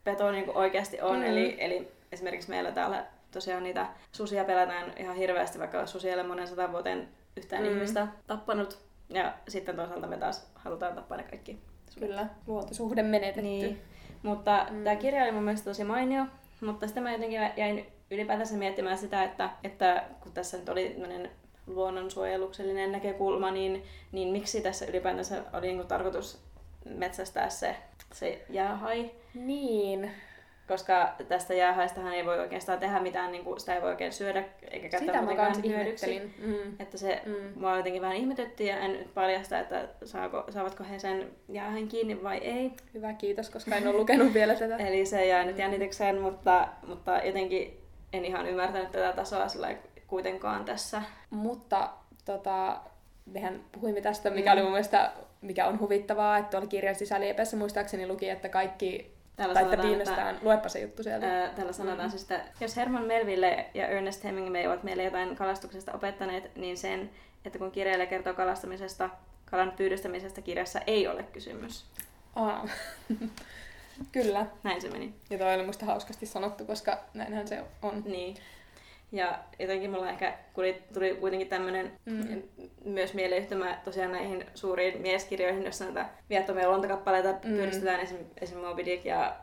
peto niinku oikeasti on. Mm. Eli, eli esimerkiksi meillä täällä tosiaan niitä susia pelätään ihan hirveästi, vaikka susi ei ole monen sata vuoteen yhtään Mm. ihmistä tappanut. Ja sitten toisaalta me taas halutaan tappaa ne kaikki. Kyllä, luontosuhde menetetty. Niin. Mutta Mm. tämä kirja oli mun mielestä tosi mainio, mutta sitten mä jotenkin jäin ylipäätänsä miettimään sitä, että, että kun tässä nyt oli tämmöinen luonnonsuojeluksellinen näkökulma, niin, niin miksi tässä ylipäätänsä oli niinku tarkoitus metsästää se, se jäähai? Niin. Koska tästä jäähaistahan ei voi oikeastaan tehdä mitään, niin kuin, sitä ei voi oikein syödä eikä käyttää Sitä mä kans hyödyksi. Mm. Että se Mm. mua jotenkin vähän ihmetytti ja en nyt paljasta, että saako, saavatko he sen jäähän kiinni vai ei. Hyvä, kiitos, koska en ole lukenut vielä tätä. (laughs) Eli se jää nyt jännitykseen, mutta, mutta jotenkin en ihan ymmärtänyt tätä tasoa sillä kuitenkaan tässä. Mutta tota, mehän puhuimme tästä, mikä Mm. oli mun mielestä, mikä on huvittavaa, että tuolla kirjan sisäliepeessä muistaakseni luki, että kaikki, Täällä tai että viimeistään, luepa se juttu sieltä. Ää, Täällä sanotaan Mm. siis, että jos Herman Melville ja Ernest Hemingway ovat meille jotain kalastuksesta opettaneet, niin sen, että kun kirjailija kertoo kalastamisesta, kalan pyydystämisestä kirjassa ei ole kysymys. Aa. (laughs) Kyllä. Näin se meni. Ja toi oli musta hauskasti sanottu, koska näinhän se on. Niin. Ja jotenkin mulla ehkä tuli, tuli kuitenkin tämmöinen Mm. myös mieleyhtymä tosiaan näihin suuriin mieskirjoihin, jossa näitä viattomia luontokappaleita Mm. pyydystetään, esim. esim. Moby Dick ja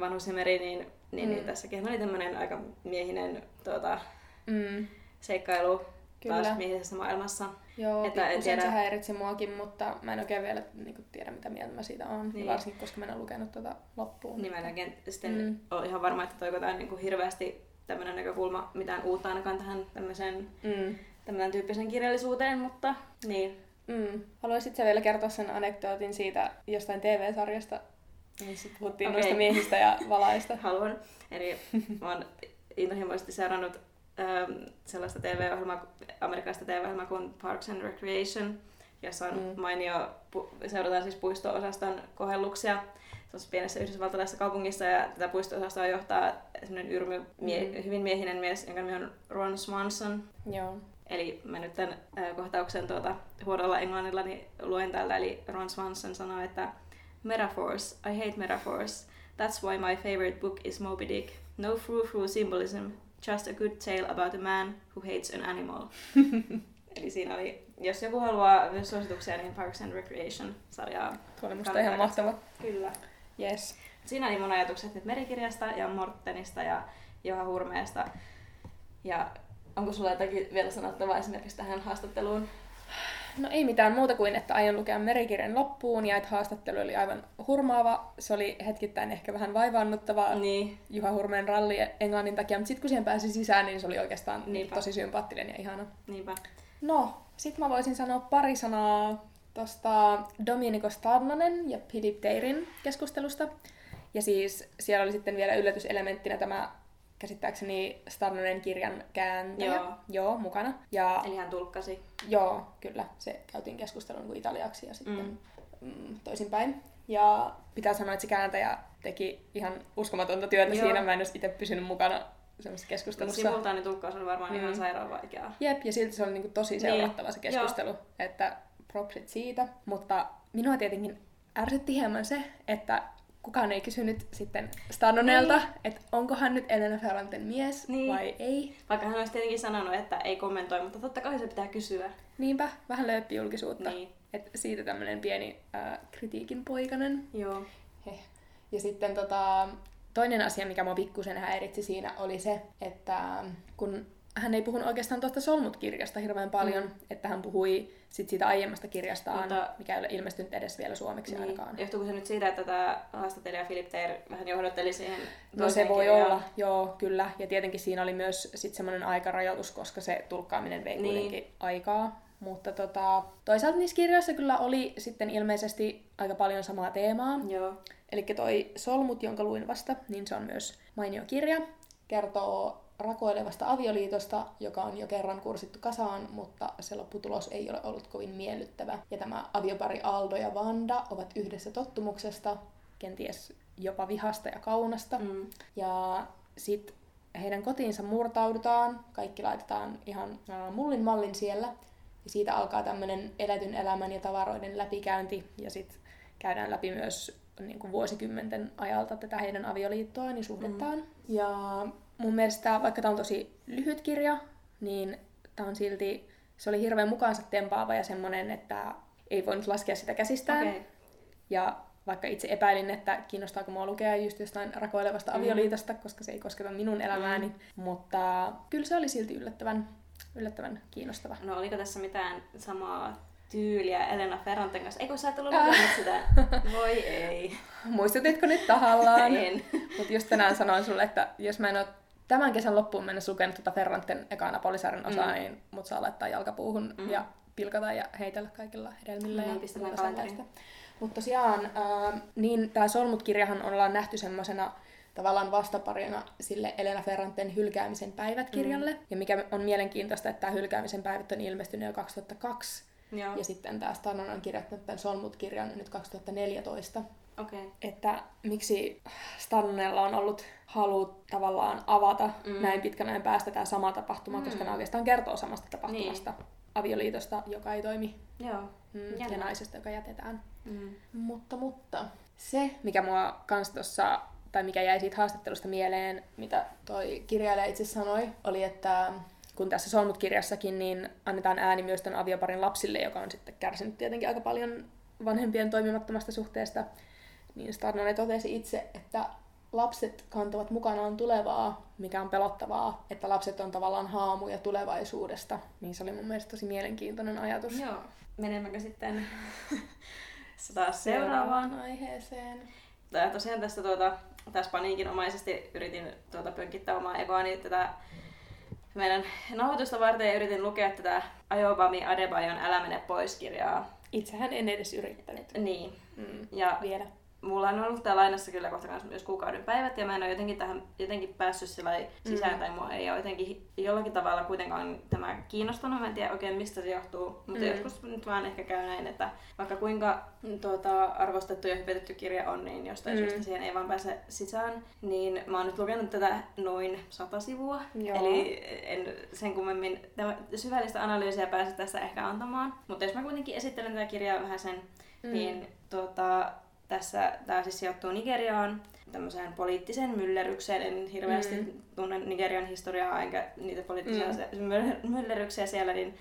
Vanhus ja meri, niin, niin, Mm. niin tässäkin oli tämmöinen aika miehinen tuota, Mm. seikkailu Kyllä. taas miehisessä maailmassa. Joo, Että en tiedä- se häiritsi muakin, mutta mä en oikein vielä niin kuin, tiedä, mitä mieltä mä siitä on. Niin. Niin. Varsinkin, koska mä en ole lukenut tuota loppuun. Niin mä en oikein sitten Mm. ole ihan varma, että toiko tämä niin hirveästi tämmöinen näkökulma mitään uutta ainakaan tähän tämmöiseen, Mm. tämän tyyppiseen kirjallisuuteen, mutta niin. Mm. Haluaisit sä vielä kertoa sen anekdootin siitä jostain TV-sarjasta, missä puhuttiin Okei. noista miehistä ja (laughs) valaista? Haluan. Eli mä oon intohimoisesti seurannut ähm, sellaista TV-ohjelmaa, amerikkalaista TV-ohjelmaa kuin Parks and Recreation, jossa on mm. mainio, pu- seurataan siis puisto-osaston kohelluksia tuossa pienessä yhdysvaltalaisessa kaupungissa ja tätä puisto-osastoa johtaa semmoinen yrmy, mie- mm. hyvin miehinen mies, jonka nimi on Ron Swanson. Joo. Eli mä nyt tämän äh, kohtauksen tuota, huonolla englannilla niin luen täältä, eli Ron Swanson sanoo, että Metaphors, I hate metaphors. That's why my favorite book is Moby Dick. No frou-frou symbolism, just a good tale about a man who hates an animal. (laughs) Eli siinä oli, jos joku haluaa myös suosituksia, niin Parks and Recreation-sarjaa. Tuo oli musta ihan mahtava. Kyllä. Yes. Siinä oli mun ajatukset nyt Merikirjasta ja Mortenista ja Joha Hurmeesta. Ja onko sulla jotakin vielä sanottavaa esimerkiksi tähän haastatteluun? No ei mitään muuta kuin, että aion lukea merikirjan loppuun ja että haastattelu oli aivan hurmaava. Se oli hetkittäin ehkä vähän vaivaannuttava Niin. Juha Hurmeen ralli englannin takia, mutta sitten kun siihen pääsi sisään, niin se oli oikeastaan Niinpä. tosi sympaattinen ja ihana. Niinpä. No, sit mä voisin sanoa pari sanaa tosta Domenico Starnonen ja Philip Teirin keskustelusta. Ja siis siellä oli sitten vielä yllätyselementtinä tämä käsittääkseni Starnonen kirjan kääntäjä. Joo. Joo, mukana. Ja Eli hän tulkkasi. joo, kyllä, se käytiin keskustelun kuin italiaksi ja sitten Mm. mm. Toisinpäin. Ja pitää sanoa, että se kääntäjä teki ihan uskomatonta työtä Joo. siinä. Mä en olisi itse pysynyt mukana semmoisessa keskustelussa. simultaanitulkkaus on varmaan Mm. ihan sairaan vaikeaa. Jep, ja silti se oli niinku tosi seurattava se Niin, keskustelu, että propsit siitä. Mutta minua tietenkin ärsytti hieman se, että kukaan ei kysynyt sitten Stannonelta, Niin. että onko hän nyt Elena Ferranten mies Niin. vai ei. Vaikka hän olisi tietenkin sanonut, että ei kommentoi, mutta totta kai se pitää kysyä. Niinpä, vähän lööppi julkisuutta. Niin. Et siitä tämmöinen pieni äh, kritiikin poikanen. Joo. Heh. Ja sitten tota, toinen asia, mikä mua pikkusen häiritsi siinä, oli se, että kun hän ei puhunut oikeastaan tuosta Solmut-kirjasta hirveän paljon, mm. että hän puhui sit siitä aiemmasta kirjastaan, Mutta- mikä ei ole ilmestynyt edes vielä suomeksi niin. ainakaan. Johtuuko se nyt siitä, että tämä haastattelija Philip Teir vähän johdatteli siihen No se voi kirjaan? olla, joo, kyllä. Ja tietenkin siinä oli myös sit semmoinen aikarajoitus, koska se tulkkaaminen vei Niin. kuitenkin aikaa. Mutta tota, toisaalta niissä kirjoissa kyllä oli sitten ilmeisesti aika paljon samaa teemaa. Joo. Eli toi Solmut, jonka luin vasta, niin se on myös mainio kirja. Kertoo rakoilevasta avioliitosta, joka on jo kerran kursittu kasaan, mutta se lopputulos ei ole ollut kovin miellyttävä. Ja tämä aviopari Aldo ja Vanda ovat yhdessä tottumuksesta, kenties jopa vihasta ja kaunasta. Mm. Ja sitten heidän kotiinsa murtaudutaan, kaikki laitetaan ihan mullin mallin siellä. Ja siitä alkaa tämmöinen eletyn elämän ja tavaroiden läpikäynti. Ja sitten käydään läpi myös niin kuin vuosikymmenten ajalta tätä heidän avioliittoaan ja suhdettaan. Mm. Ja mun mielestä, vaikka tämä on tosi lyhyt kirja, niin tämä on silti, se oli hirveän mukaansa tempaava ja semmoinen, että ei voinut laskea sitä käsistään. Okei. Ja vaikka itse epäilin, että kiinnostaako mua lukea just jostain rakoilevasta Mm. avioliitosta, koska se ei kosketa minun elämääni. Mm. Mutta kyllä se oli silti yllättävän, yllättävän kiinnostava. No oliko tässä mitään samaa tyyliä Elena Ferranten kanssa? Eikö sä et ollut Äh. lukenut sitä? (laughs) Voi ei. Muistutitko nyt tahallaan? En. Mutta just tänään sanoin sulle, että jos mä en ole tämän kesän loppuun mennessä lukenut tuota Ferranten ekaa Napolisarjan osaa, Mm. niin mut saa laittaa jalkapuuhun Mm. ja pilkata ja heitellä kaikilla hedelmillä Mm, ja pistetään. Mutta tosiaan, ää, niin tämä Solmut-kirjahan ollaan nähty semmoisena tavallaan vastaparina sille Elena Ferranten Hylkäämisen päivät kirjalle. Mm. Ja mikä on mielenkiintoista, että tämä Hylkäämisen päivät on ilmestynyt jo 2002. Joo. Ja sitten tämä Stannon on kirjoittanut tämän Solmut-kirjan nyt 2014 Okei. Okay. että miksi Stannella on ollut halu tavallaan avata Mm. näin pitkän ajan päästä tämä sama tapahtuma, Mm. koska ne oikeastaan kertoo samasta tapahtumasta. Niin. Avioliitosta, joka ei toimi, Joo. mm, Jännä. ja naisesta, joka jätetään. Mm. Mutta, mutta se, mikä mua kans tossa, tai mikä jäi siitä haastattelusta mieleen, mitä toi kirjailija itse sanoi, oli, että kun tässä Solmut-kirjassakin, niin annetaan ääni myös tämän avioparin lapsille, joka on sitten kärsinyt tietenkin aika paljon vanhempien toimimattomasta suhteesta, niin Starnone totesi itse, että lapset kantavat mukanaan tulevaa, mikä on pelottavaa, että lapset on tavallaan haamuja tulevaisuudesta. Niin se oli mun mielestä tosi mielenkiintoinen ajatus. Joo. Menemmekö sitten (laughs) taas seuraavaan? aiheeseen. Tää tosiaan tästä tuota, taas paniikinomaisesti yritin tuota pönkittää omaa egoani tätä meidän nauhoitusta varten ja yritin lukea tätä Ayobami Adebayon Älä mene pois kirjaa. Itsehän en edes yrittänyt. Niin. Mm. Ja Vielä. Mulla on ollut tää lainassa kyllä kohta myös kuukauden päivät ja mä en ole jotenkin tähän jotenkin päässyt sillä sisään mm. tai mua ei ole jotenkin jollakin tavalla kuitenkaan tämä kiinnostanut. Mä en tiedä oikein mistä se johtuu, mutta mm. joskus nyt vaan ehkä käy näin, että vaikka kuinka tuota, arvostettu ja hypetetty kirja on, niin jostain mm. syystä siihen ei vaan pääse sisään. Niin mä oon nyt lukenut tätä noin sata sivua. Joo. Eli en sen kummemmin syvällistä analyysiä pääse tässä ehkä antamaan. Mutta jos mä kuitenkin esittelen tätä kirjaa vähän sen, mm. niin tuota, tässä tämä siis sijoittuu Nigeriaan tämmöiseen poliittiseen myllerrykseen. En hirveästi mm. tunne Nigerian historiaa enkä niitä poliittisia mm. myllerryksiä siellä, niin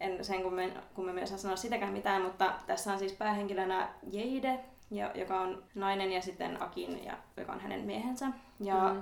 en sen kummen, kummemmin osaa sanoa sitäkään mitään, mutta tässä on siis päähenkilönä Jeide, joka on nainen, ja sitten Akin, ja, joka on hänen miehensä. Ja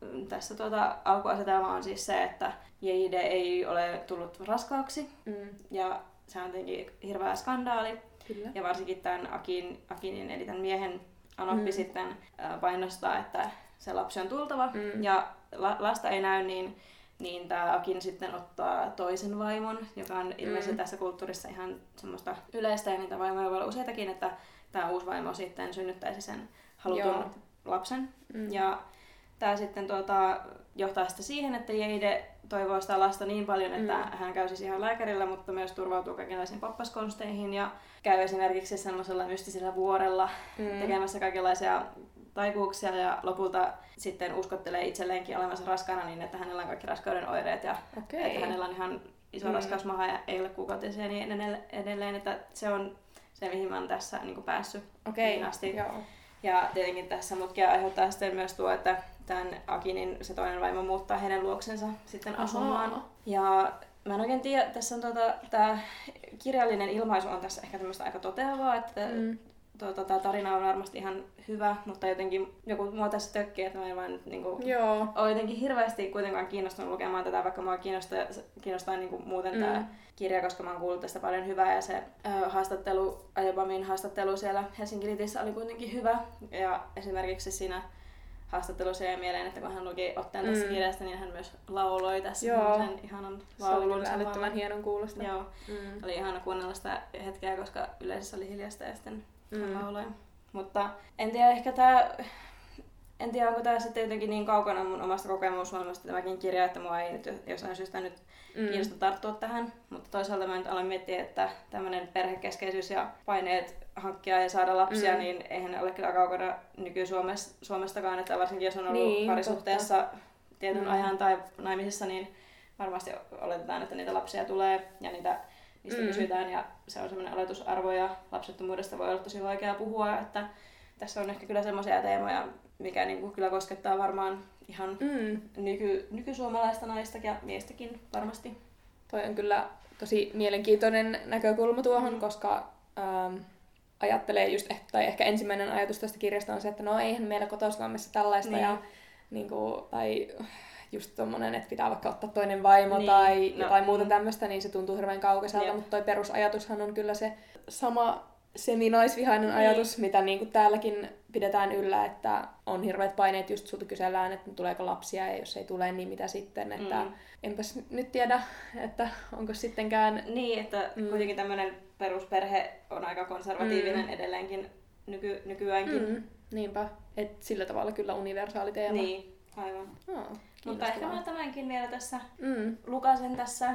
mm. tässä tuota, alkuasetelma on siis se, että Jeide ei ole tullut raskaaksi, mm. ja se on tietenkin hirveä skandaali. Kyllä. Ja varsinkin tämän Akin, Akinin, eli tämän miehen Anoppi mm. sitten painostaa, että se lapsi on tultava. Mm. Ja la, lasta ei näy, niin, niin tämä Akin sitten ottaa toisen vaimon, joka on ilmeisesti mm. tässä kulttuurissa ihan semmoista yleistä, ja niitä vaimoja voi olla useitakin, että tämä uusi vaimo sitten synnyttäisi sen halutun Joo. lapsen. Mm. Ja tämä sitten tuota, johtaa sitä siihen, että Jeide toivoo sitä lasta niin paljon, että mm. hän käy siis ihan lääkärillä, mutta myös turvautuu kaikenlaisiin pappaskonsteihin ja käy esimerkiksi semmoisella mystisellä vuorella mm. tekemässä kaikenlaisia taikuuksia ja lopulta sitten uskottelee itselleenkin olevansa raskaana niin, että hänellä on kaikki raskauden oireet ja okay. että hänellä on ihan iso mm. raskausmaha ja ei ole kuukautisia niin edelleen, että se on se, mihin mä oon tässä niin päässyt okay. niin asti. Joo. Ja tietenkin tässä mutkia aiheuttaa sitten myös tuo, että tämän Akinin se toinen vaimo muuttaa heidän luoksensa sitten asumaan. Aha. Ja mä en oikein tiedä, tässä on tuota, tämä kirjallinen ilmaisu on tässä ehkä tämmöistä aika toteavaa, että mm tuota, tämä tarina on varmasti ihan hyvä, mutta jotenkin joku mua tässä tökkii, että mä en vaan nyt niinku, Joo. ole jotenkin hirveästi kuitenkaan kiinnostunut lukemaan tätä, vaikka mua kiinnostaa, kiinnostaa niinku muuten mm. tämä kirja, koska mä oon kuullut tästä paljon hyvää ja se ö, haastattelu, Ajobamin haastattelu siellä Helsingin Litissä oli kuitenkin hyvä ja esimerkiksi siinä haastattelussa jäi mieleen, että kun hän luki otteen tästä mm. kirjasta, niin hän myös lauloi tässä Joo. sen ihanan laulun. Se oli älyttömän hienon kuulosta. Joo. Mm. Oli ihana kuunnella sitä hetkeä, koska yleisössä oli hiljasta ja sitten mm. lauloi. Mutta en tiedä, ehkä tämä en tiedä, onko tämä sitten jotenkin niin kaukana mun omasta kokemusmaailmasta tämäkin kirja, että mua ei nyt jossain syystä nyt mm. kiinnosta tarttua tähän. Mutta toisaalta mä nyt aloin miettiä, että tämmöinen perhekeskeisyys ja paineet hankkia ja saada lapsia, mm. niin eihän ne ole kyllä kaukana nyky-Suomestakaan, että varsinkin jos on ollut niin, parisuhteessa totta. tietyn mm. ajan tai naimisissa, niin varmasti oletetaan, että niitä lapsia tulee ja niitä niistä mm. kysytään ja se on semmoinen oletusarvo ja lapsettomuudesta voi olla tosi vaikea puhua, että tässä on ehkä kyllä semmoisia teemoja, mikä niin kuin kyllä koskettaa varmaan ihan mm. nyky, nykysuomalaista naista ja miestäkin varmasti. Toi on kyllä tosi mielenkiintoinen näkökulma tuohon, mm. koska ähm, ajattelee just, tai ehkä ensimmäinen ajatus tästä kirjasta on se, että no eihän meillä kotouslammessa tällaista niin. ja niin kuin, tai just tommonen, että pitää vaikka ottaa toinen vaimo niin, tai no, jotain muuta mm. tämmöistä, niin se tuntuu hirveän kaukaiselta, mutta toi perusajatushan on kyllä se sama seminaisvihainen niin. ajatus, mitä niin kuin täälläkin pidetään yllä, että on hirveät paineet, just sulta kysellään, että tuleeko lapsia ja jos ei tule, niin mitä sitten, että mm. enpäs nyt tiedä, että onko sittenkään... Niin, että mm. kuitenkin tämmöinen perusperhe on aika konservatiivinen mm. edelleenkin nyky, nykyäänkin. Mm. Niinpä, että sillä tavalla kyllä universaali teema. Niin, aivan. Oh, Mutta ehkä mä tämänkin vielä tässä mm. lukasen tässä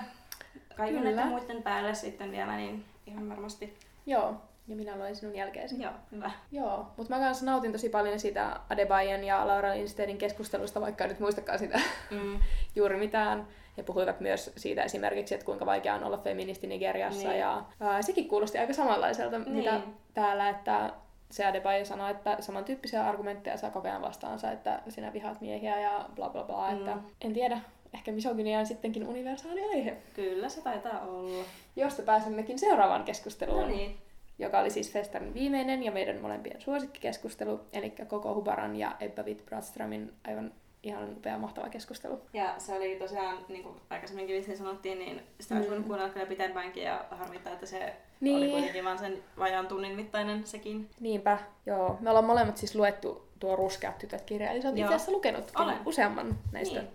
kaiken näiden muiden päälle sitten vielä, niin ihan varmasti Joo, ja minä luen sinun jälkeesi. Joo, hyvä. Joo, mutta mä kanssa nautin tosi paljon siitä Adebayan ja Laura Lindstedin keskustelusta, vaikka en nyt muistakaan sitä mm. (laughs) juuri mitään. He puhuivat myös siitä esimerkiksi, että kuinka vaikea on olla feministi Nigeriassa. Niin. Ja ää, sekin kuulosti aika samanlaiselta, niin. mitä täällä, että se Adebayo sanoi, että samantyyppisiä argumentteja saa koko ajan vastaansa, että sinä vihaat miehiä ja bla bla bla. Mm. Että en tiedä, ehkä misogynia on sittenkin universaali aihe. Kyllä, se taitaa olla. Josta pääsemmekin seuraavaan keskusteluun. No niin joka oli siis Festarin viimeinen ja meidän molempien suosikkikeskustelu, eli koko Hubaran ja Ebba Witt-Bratströmin aivan ihan upea mahtava keskustelu. Ja se oli tosiaan, niin kuin aikaisemminkin vissiin sanottiin, niin sitä olisi mm. kuunnella kyllä pitempäänkin ja harmittaa, että se niin. oli kuitenkin vain sen vajaan tunnin mittainen sekin. Niinpä, joo. Me ollaan molemmat siis luettu tuo Ruskeat tytöt kirja, eli sä oot itse asiassa lukenut useamman näistä, niin.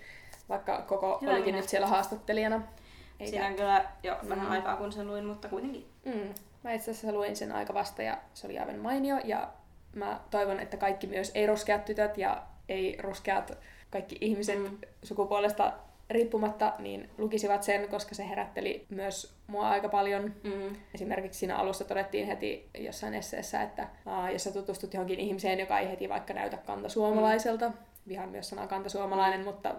vaikka koko Hyvä olikin minä. nyt siellä haastattelijana. Eikä... Siinä on kyllä jo mm. vähän aikaa kun sen luin, mutta kuitenkin. Mm. Mä itse asiassa luin sen aika vasta ja se oli aivan mainio ja mä toivon, että kaikki myös ei-ruskeat tytöt ja ei-ruskeat kaikki ihmiset mm. sukupuolesta riippumatta, niin lukisivat sen, koska se herätteli myös mua aika paljon. Mm. Esimerkiksi siinä alussa todettiin heti jossain esseessä, että uh, jos sä tutustut johonkin ihmiseen, joka ei heti vaikka näytä kantasuomalaiselta, mm. vihan myös sanaa kantasuomalainen, mm. mutta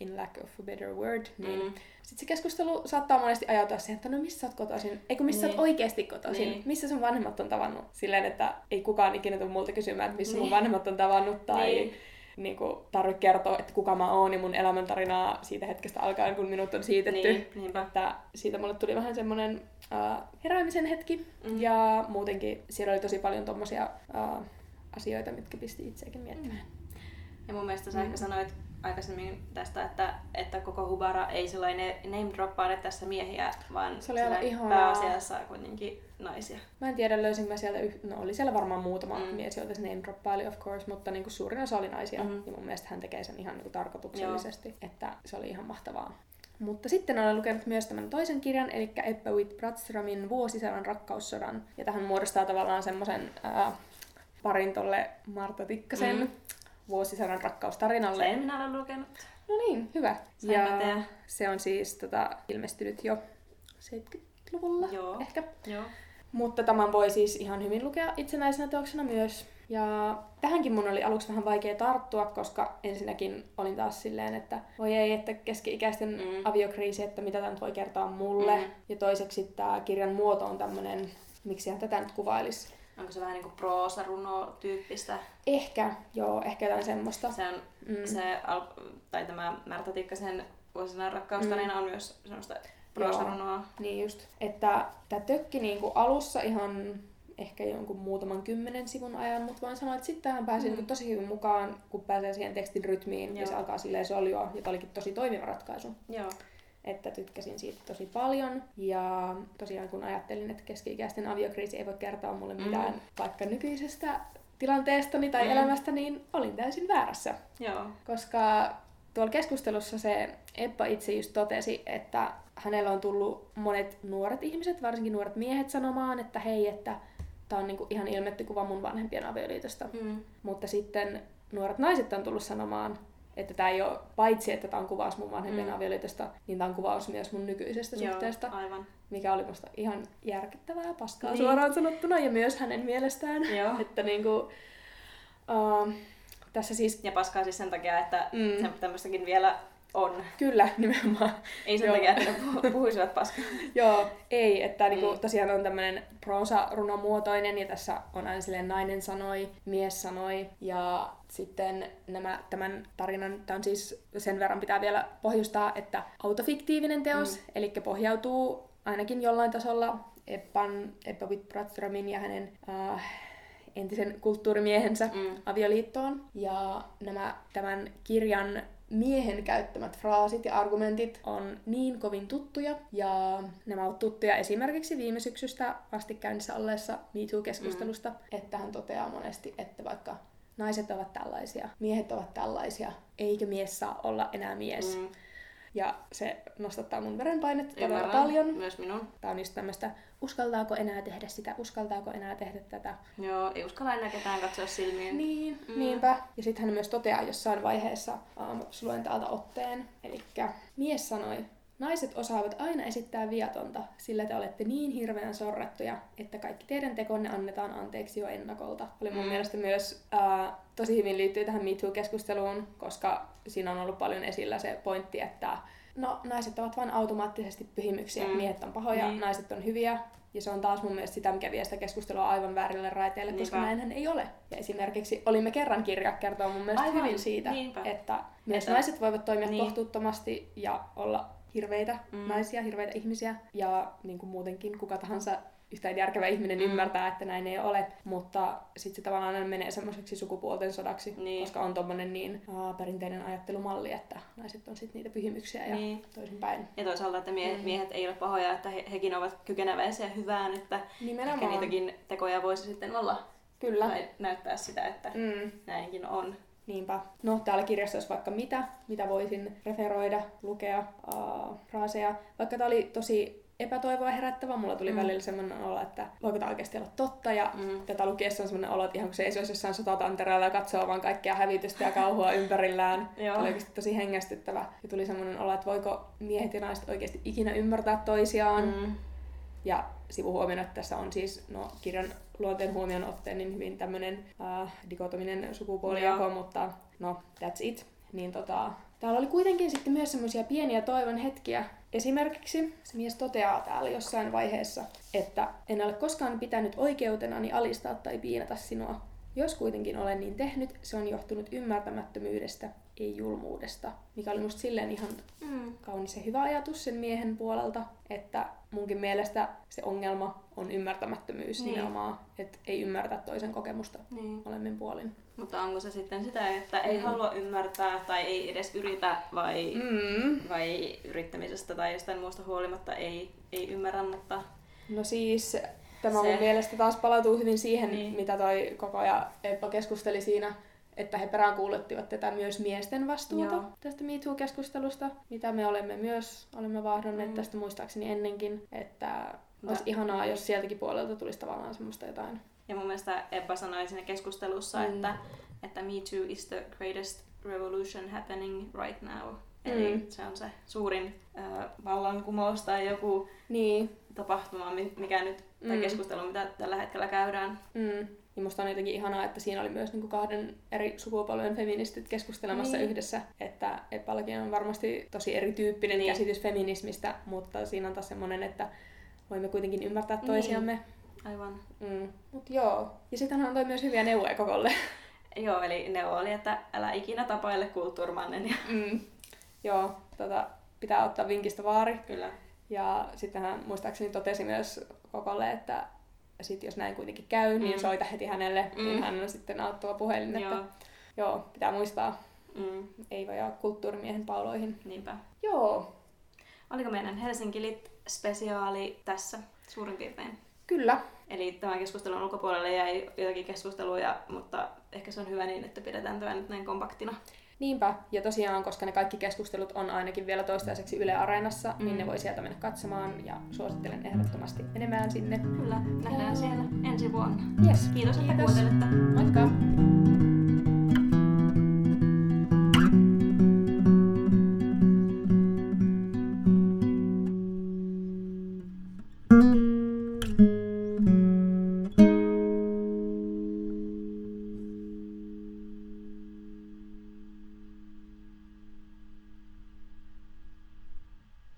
in lack of a better word, niin mm. sitten se keskustelu saattaa monesti ajautua siihen, että no missä sä oot kotoisin? Eikö missä niin. sä oot niin. oikeasti kotoisin? Niin. Missä sun vanhemmat on tavannut? Silleen, että ei kukaan ikinä tule multa kysymään, että missä niin. mun vanhemmat on tavannut tai niin niin kuin, tarvitse kertoa, että kuka mä oon ja mun elämäntarinaa siitä hetkestä alkaen, kun minut on siitetty. Niin, niinpä. Että siitä mulle tuli vähän semmoinen uh, heräämisen hetki. Mm. Ja muutenkin siellä oli tosi paljon tommosia uh, asioita, mitkä pisti itseäkin miettimään. Mm. Ja mun mielestä sä mm. ehkä sanoit aikaisemmin tästä, että, että koko Hubara ei sellainen name droppaile tässä miehiä, vaan se oli aivan ihanaa. pääasiassa kuitenkin naisia. Mä en tiedä, löysin mä sieltä, yh... no oli siellä varmaan muutama mm. mies, joita se name droppaili of course, mutta niin kuin suurin osa oli naisia. Mm. Ja mun mielestä hän tekee sen ihan niin kuin tarkoituksellisesti, Joo. että se oli ihan mahtavaa. Mutta sitten olen lukenut myös tämän toisen kirjan, eli Eppa Witt Brattströmin Vuosisadan rakkaussodan. Ja tähän muodostaa tavallaan semmoisen parin tolle Marta Tikkasen mm vuosisadan rakkaustarinalle. Sen minä olen lukenut. No niin, hyvä. Sain ja se on siis tota, ilmestynyt jo 70-luvulla Joo. ehkä. Joo. Mutta tämän voi siis ihan hyvin lukea itsenäisenä teoksena myös. Ja tähänkin mun oli aluksi vähän vaikea tarttua, koska ensinnäkin olin taas silleen, että voi ei, että keski-ikäisten mm. aviokriisi, että mitä tämä nyt voi kertoa mulle. Mm. Ja toiseksi tämä kirjan muoto on tämmöinen, miksi hän tätä nyt kuvailisi, Onko se vähän niin kuin proosaruno-tyyppistä? Ehkä, joo, ehkä jotain semmoista. Se on, mm. se, tai tämä Märta Tikkasen vuosina rakkaustarina mm. on myös semmoista proosarunoa. niin just. Että tämä tökki niin kuin alussa ihan ehkä jonkun muutaman kymmenen sivun ajan, mutta voin sanoa, että sitten hän pääsi mm. niin tosi hyvin mukaan, kun pääsee siihen tekstin rytmiin Joo. ja se alkaa silleen soljua, joka olikin tosi toimiva ratkaisu. Joo että tykkäsin siitä tosi paljon. Ja tosiaan kun ajattelin, että keski-ikäisten aviokriisi ei voi kertoa mulle mm. mitään mm. vaikka nykyisestä tilanteestani tai mm. elämästä, niin olin täysin väärässä. Joo. Koska tuolla keskustelussa se Eppa itse just totesi, että hänellä on tullut monet nuoret ihmiset, varsinkin nuoret miehet sanomaan, että hei, että tämä on niinku ihan ilmetty kuva mun vanhempien avioliitosta. Mm. Mutta sitten nuoret naiset on tullut sanomaan, että tämä ei ole, paitsi että tämä on kuvaus mun vanhempien mm. avioliitosta, niin tämä on kuvaus myös mun nykyisestä Joo, suhteesta. aivan. Mikä oli musta ihan järkyttävää paskaa niin. suoraan sanottuna ja myös hänen mielestään. Joo. (laughs) että niinku, uh, tässä siis... Ja paskaa siis sen takia, että mm. tämmöistäkin vielä on. Kyllä, nimenomaan. Ei sen takia, että ne puhuisivat paskaa. (laughs) Joo, ei. Että mm. niinku, tosiaan on tämmöinen prosa-runomuotoinen ja tässä on aina silleen nainen sanoi, mies sanoi ja sitten nämä, tämän tarinan, tämä on siis sen verran pitää vielä pohjustaa, että autofiktiivinen teos, mm. eli pohjautuu ainakin jollain tasolla Eppan, Eppa Wittbraströmin ja hänen äh, entisen kulttuurimiehensä mm. avioliittoon. Ja nämä, tämän kirjan miehen käyttämät fraasit ja argumentit on niin kovin tuttuja, ja nämä ovat tuttuja esimerkiksi viime syksystä asti käynnissä olleessa MeToo-keskustelusta, mm. että hän toteaa monesti, että vaikka naiset ovat tällaisia, miehet ovat tällaisia, eikö mies saa olla enää mies. Mm. Ja se nostattaa mun verenpainetta todella paljon. Myös minun. Tää on just tämmöistä, uskaltaako enää tehdä sitä, uskaltaako enää tehdä tätä. Joo, ei uskalla enää ketään katsoa silmiin. Niin, mm. niinpä. Ja sitten hän myös toteaa jossain vaiheessa, luen täältä otteen, eli mies sanoi, Naiset osaavat aina esittää viatonta, sillä te olette niin hirveän sorrettuja, että kaikki teidän tekonne annetaan anteeksi jo ennakolta. Oli mun mm. mielestä myös ää, tosi hyvin liittyy tähän MeToo-keskusteluun, koska siinä on ollut paljon esillä se pointti, että no, naiset ovat vain automaattisesti pyhimyksiä, mm. miehet on pahoja, niin. naiset on hyviä, ja se on taas mun mielestä sitä, mikä vie sitä keskustelua aivan väärille raiteille, Niinpä. koska näinhän ei ole. Ja esimerkiksi Olimme kerran kirja kertoo mun mielestä aivan. hyvin siitä, Niinpä. että myös että... naiset voivat toimia niin. kohtuuttomasti ja olla hirveitä mm. naisia, hirveitä ihmisiä ja niin kuin muutenkin kuka tahansa yhtään järkevä ihminen mm. ymmärtää, että näin ei ole, mutta sitten se tavallaan menee semmoiseksi sukupuolten sodaksi, niin. koska on tommonen niin uh, perinteinen ajattelumalli, että naiset on sitten niitä pyhimyksiä ja niin. toisinpäin. Ja toisaalta, että miehet, mm. miehet ei ole pahoja, että he, hekin ovat kykeneväisiä hyvään, että Nimenomaan. ehkä niitäkin tekoja voisi sitten olla Kyllä. Tai näyttää sitä, että mm. näinkin on. Niinpä. No, täällä kirjassa olisi vaikka mitä, mitä voisin referoida, lukea, uh, fraaseja. Vaikka tämä oli tosi epätoivoa herättävä. Mulla tuli Mm. välillä semmoinen olo, että voiko tämä oikeasti olla totta. Ja Mm. tätä lukiessa on semmoinen olo, että ihan kun se ei olisi jossain sotatantereella ja katsoo vaan kaikkea hävitystä ja kauhua ympärillään. (laughs) Joo. Oli oikeasti tosi hengästyttävä. Ja tuli semmoinen olo, että voiko miehet ja naiset oikeasti ikinä ymmärtää toisiaan. Mm. Ja sivuhuomiona, että tässä on siis no, kirjan luonteen huomioon otteen niin hyvin tämmöinen äh, dikotominen sukupuolijako, mutta no, that's it. Niin tota, täällä oli kuitenkin sitten myös semmoisia pieniä toivon hetkiä. Esimerkiksi se mies toteaa täällä jossain vaiheessa, että en ole koskaan pitänyt oikeutenani alistaa tai piinata sinua. Jos kuitenkin olen niin tehnyt, se on johtunut ymmärtämättömyydestä, ei julmuudesta. Mikä oli musta silleen ihan Mm. kaunis ja hyvä ajatus sen miehen puolelta, että munkin mielestä se ongelma on ymmärtämättömyys Niin. nimenomaan, että ei ymmärtä toisen kokemusta Niin. molemmin puolin. Mutta onko se sitten sitä, että ei Mm. halua ymmärtää tai ei edes yritä vai, Mm. vai yrittämisestä tai jostain muusta huolimatta ei, ei ymmärrä, mutta No siis tämä Se- mun mielestä taas palautuu hyvin siihen, Niin. mitä toi koko ajan Eppa keskusteli siinä, että he peräänkuuluttivat tätä myös miesten vastuuta Joo. tästä MeToo-keskustelusta, mitä me olemme myös olemme vahdonneet Mm. tästä muistaakseni ennenkin, että olisi Ja- ihanaa, jos sieltäkin puolelta tulisi tavallaan semmoista jotain. Ja mun mielestä Ebba sanoi siinä keskustelussa, Mm. että, että Me Too is the greatest revolution happening right now. Eli Mm. se on se suurin äh, vallankumous tai joku Niin, tapahtuma, mi- mikä nyt, tai Mm. keskustelu, mitä tällä hetkellä käydään. Mm. Ja musta on jotenkin ihanaa, että siinä oli myös niinku kahden eri sukupolven feministit keskustelemassa Niin. yhdessä. Että Eppallakin on varmasti tosi erityyppinen Niin. käsitys feminismistä, mutta siinä on taas semmoinen, että voimme kuitenkin ymmärtää Niin. toisiamme. Aivan. Mm. Mut joo. Ja sitten hän antoi myös hyviä neuvoja kokolle. (laughs) Joo, eli ne oli, että älä ikinä tapaile kulttuurmannen. Ja Mm. joo, tota, pitää ottaa vinkistä vaari. kyllä. Ja sitten hän muistaakseni totesi myös kokolle, että sit jos näin kuitenkin käy, niin Mm. soita heti hänelle, Mm. niin hän on sitten auttava puhelin. Että Joo. joo, pitää muistaa Mm, ei vajaa kulttuurimiehen pauloihin. niinpä. Joo, Oliko meidän Helsinki Lit-spesiaali tässä suurin piirtein? kyllä. Eli tämän keskustelun ulkopuolelle jäi jotakin keskusteluja, mutta ehkä se on hyvä niin, että pidetään tämä nyt näin kompaktina. Niinpä, ja tosiaan, koska ne kaikki keskustelut on ainakin vielä toistaiseksi Yle Areenassa, mm. niin Mm. ne voi sieltä mennä katsomaan, ja suosittelen ehdottomasti menemään sinne. Kyllä, nähdään siellä ensi vuonna. Yes. Kiitos, että Kiitos. kuuntelette. Moikka!